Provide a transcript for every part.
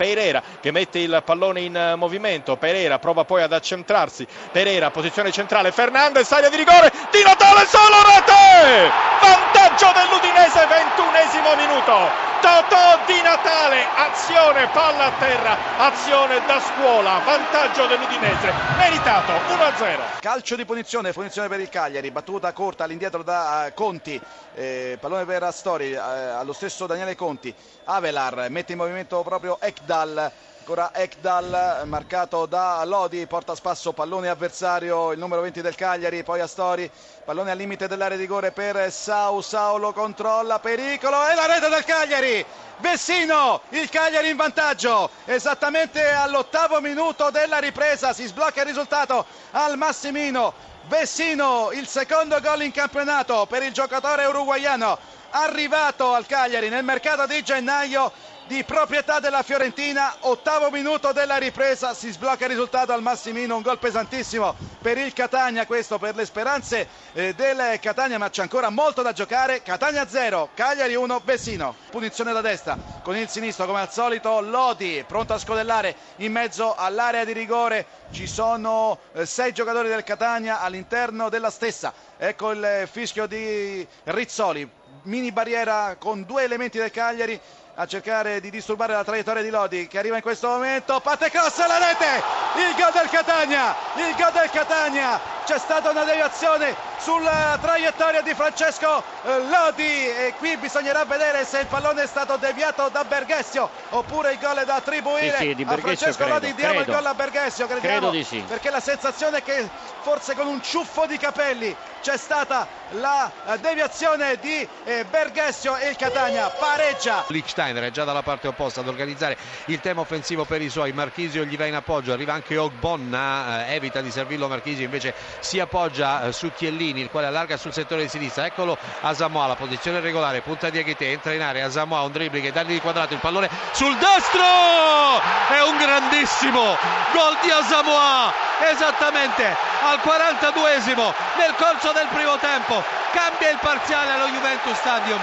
Pereira che mette il pallone in movimento, Pereira prova poi ad accentrarsi, Pereira posizione centrale, Fernandez, aria di rigore, Di Natale solo rete! Vantaggio dell'Udinese, ventunesimo minuto. Totò Di Natale, azione palla a terra, azione da scuola, vantaggio dell'Udinese, meritato 1-0. Calcio di punizione, punizione per il Cagliari, battuta corta all'indietro da uh, Conti, eh, pallone per Astori, eh, allo stesso Daniele Conti, Avelar mette in movimento proprio Ekdal ancora Ekdal marcato da Lodi porta a spasso pallone avversario il numero 20 del Cagliari poi Astori pallone al limite dell'area di rigore per Sau Sau lo controlla pericolo e la rete del Cagliari Vessino il Cagliari in vantaggio esattamente all'ottavo minuto della ripresa si sblocca il risultato al Massimino Vessino il secondo gol in campionato per il giocatore uruguaiano arrivato al Cagliari nel mercato di gennaio di proprietà della Fiorentina, ottavo minuto della ripresa, si sblocca il risultato al Massimino, un gol pesantissimo per il Catania, questo per le speranze eh, del Catania, ma c'è ancora molto da giocare, Catania 0, Cagliari 1, Vessino, punizione da destra, con il sinistro come al solito Lodi, pronto a scodellare in mezzo all'area di rigore, ci sono eh, sei giocatori del Catania all'interno della stessa, ecco il fischio di Rizzoli, mini barriera con due elementi del Cagliari a cercare di disturbare la traiettoria di Lodi che arriva in questo momento, Pate cross alla rete, il gol del Catania, il gol del Catania, c'è stata una deviazione sulla traiettoria di Francesco eh, Lodi e qui bisognerà vedere se il pallone è stato deviato da Berghessio oppure il gol è da attribuire sì, sì, a Francesco credo, Lodi, diamo credo. il gol a Berghessio, crediamo, Credo di sì. perché la sensazione è che forse con un ciuffo di capelli c'è stata la deviazione di eh, Berghessio e il Catania. Pareggia. Lichsteiner è già dalla parte opposta ad organizzare il tema offensivo per i suoi. Marchisio gli va in appoggio arriva anche Ogbonna eh, evita di servirlo Marchisio invece si appoggia eh, su Chiellini il quale allarga sul settore di sinistra. Eccolo Asamoah la posizione regolare punta di Aghite entra in area Asamoah un dribbling e dargli di quadrato il pallone sul destro! È un grandissimo gol di Asamoah esattamente al 42esimo nel corso del primo tempo cambia il parziale allo Juventus Stadium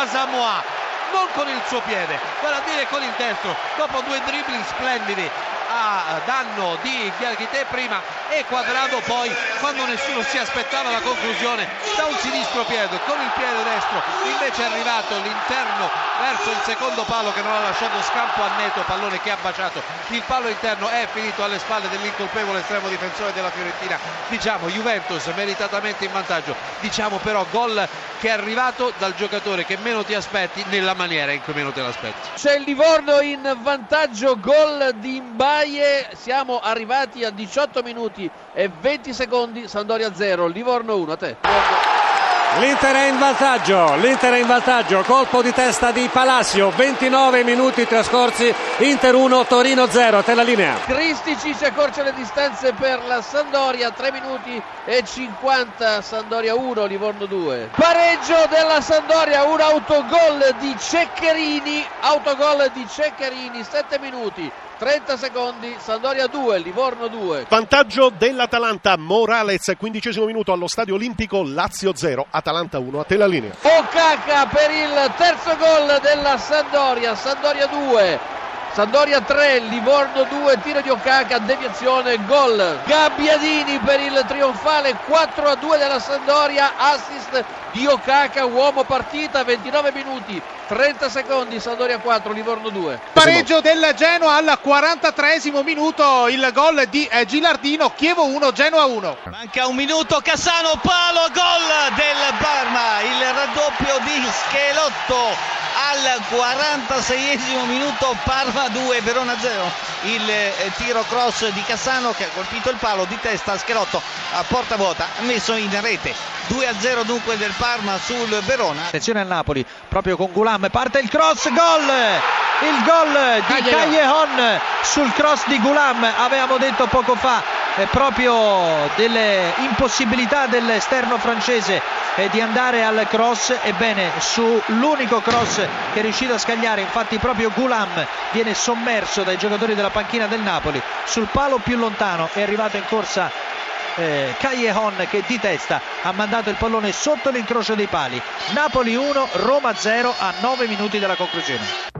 Asamoah non con il suo piede, vale a dire con il destro, dopo due dribbling splendidi a danno di Ghialchite prima e Quadrado poi quando nessuno si aspettava la conclusione da un sinistro piede con il piede destro invece è arrivato l'interno verso il secondo palo che non ha lasciato scampo a Neto pallone che ha baciato. Il palo interno è finito alle spalle dell'incolpevole estremo difensore della Fiorentina. Diciamo Juventus meritatamente in vantaggio. Diciamo però gol che è arrivato dal giocatore che meno ti aspetti nella maniera in cui meno te l'aspetti. C'è il Livorno in vantaggio, gol di Imbaie, siamo arrivati a 18 minuti e 20 secondi, Sandoria 0, Livorno 1, a te. L'Inter è in vantaggio, l'Inter è in vantaggio, colpo di testa di Palacio, 29 minuti trascorsi, Inter 1, Torino 0, a te la linea. Cristici ci accorcia le distanze per la Sandoria, 3 minuti e 50, Sandoria 1, Livorno 2. Pareggio della Sandoria, un autogol di Ceccherini, autogol di Ceccherini, 7 minuti, 30 secondi, Sandoria 2, Livorno 2. Vantaggio dell'Atalanta, Morales, quindicesimo minuto allo Stadio Olimpico, Lazio 0, Atalanta 1, a te la linea. Okaka per il terzo gol della Sandoria, Sandoria 2. Sandoria 3, Livorno 2, tiro di Okaka, deviazione, gol. Gabbiadini per il trionfale 4 a 2 della Sandoria, assist di Okaka, uomo partita, 29 minuti, 30 secondi, Sandoria 4, Livorno 2. Pareggio del Genoa al 43 minuto, il gol di eh, Gilardino, Chievo 1, Genoa 1. Manca un minuto, Cassano, palo, gol del il raddoppio di Schelotto al 46esimo minuto, Parma 2, Verona 0. Il eh, tiro cross di Cassano che ha colpito il palo di testa, Schelotto a porta vuota, messo in rete. 2 a 0 dunque del Parma sul Verona. Attenzione al Napoli, proprio con Gulam, parte il cross, gol! Il gol di Callejon sul cross di Gulam, avevamo detto poco fa, proprio delle impossibilità dell'esterno francese eh, di andare al cross, ebbene sull'unico cross che è riuscito a scagliare, infatti proprio Gulam viene sommerso dai giocatori della panchina del Napoli, sul palo più lontano è arrivato in corsa eh, Callejon che di testa ha mandato il pallone sotto l'incrocio dei pali. Napoli 1, Roma 0 a 9 minuti dalla conclusione.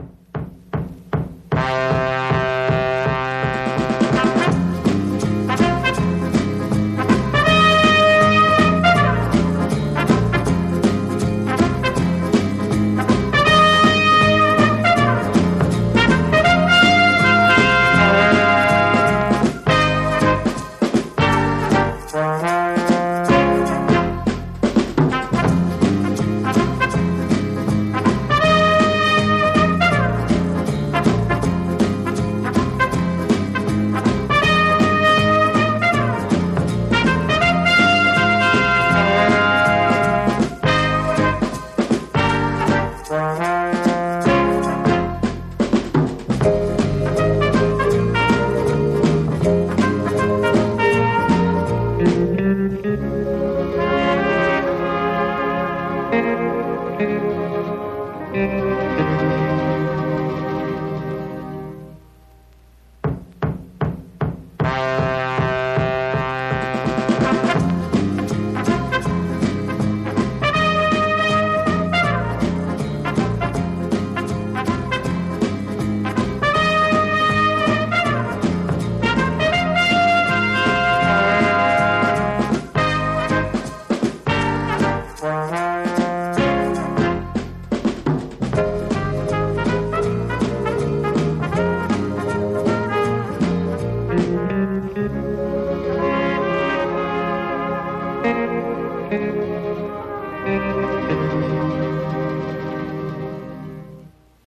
it you.